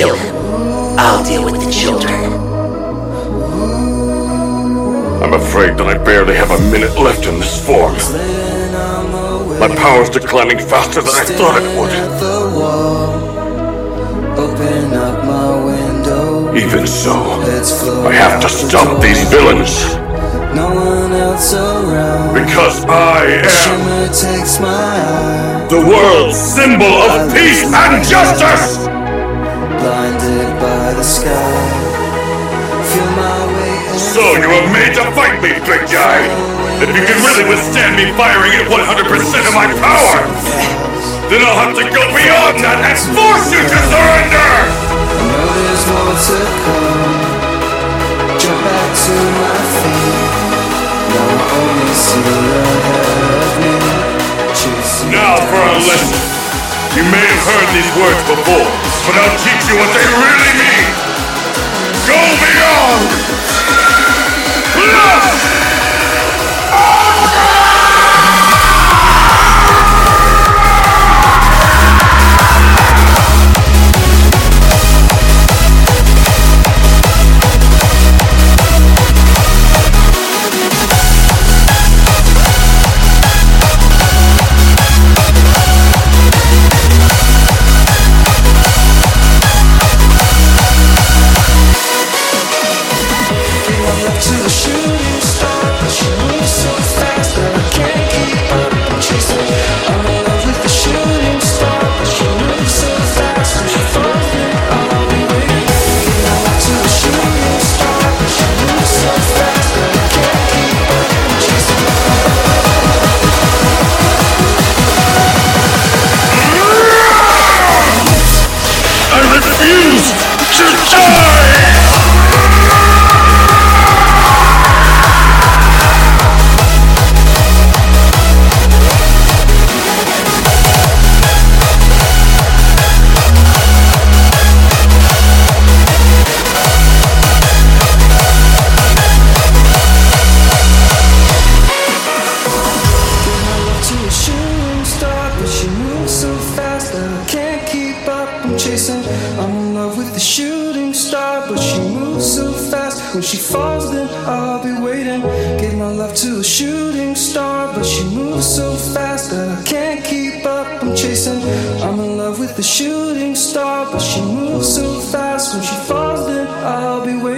I'll deal with the children. I'm afraid that I barely have a minute left in this form. My power's declining faster than I thought it would. Even so, I have to stop these villains. No one else around. Because I am takes my the world's symbol of peace and justice! The sky. Feel my way. So you were made to fight me, big guy! If you can really withstand me firing at 100% of my power, then I'll have to go beyond that and force you to surrender! I know there's more to come. Jump back to my feet. Now I only see ahead of me. Chasing Now for a lesson. You may have heard these words before, but I'll teach you what they really mean. To the shooting I'm in love with the shooting star, but she moves so fast. When she falls, then I'll be waiting. Give my love to a shooting star, but she moves so fast that I can't keep up. I'm chasing. I'm in love with the shooting star, but she moves so fast. When she falls, then I'll be waiting.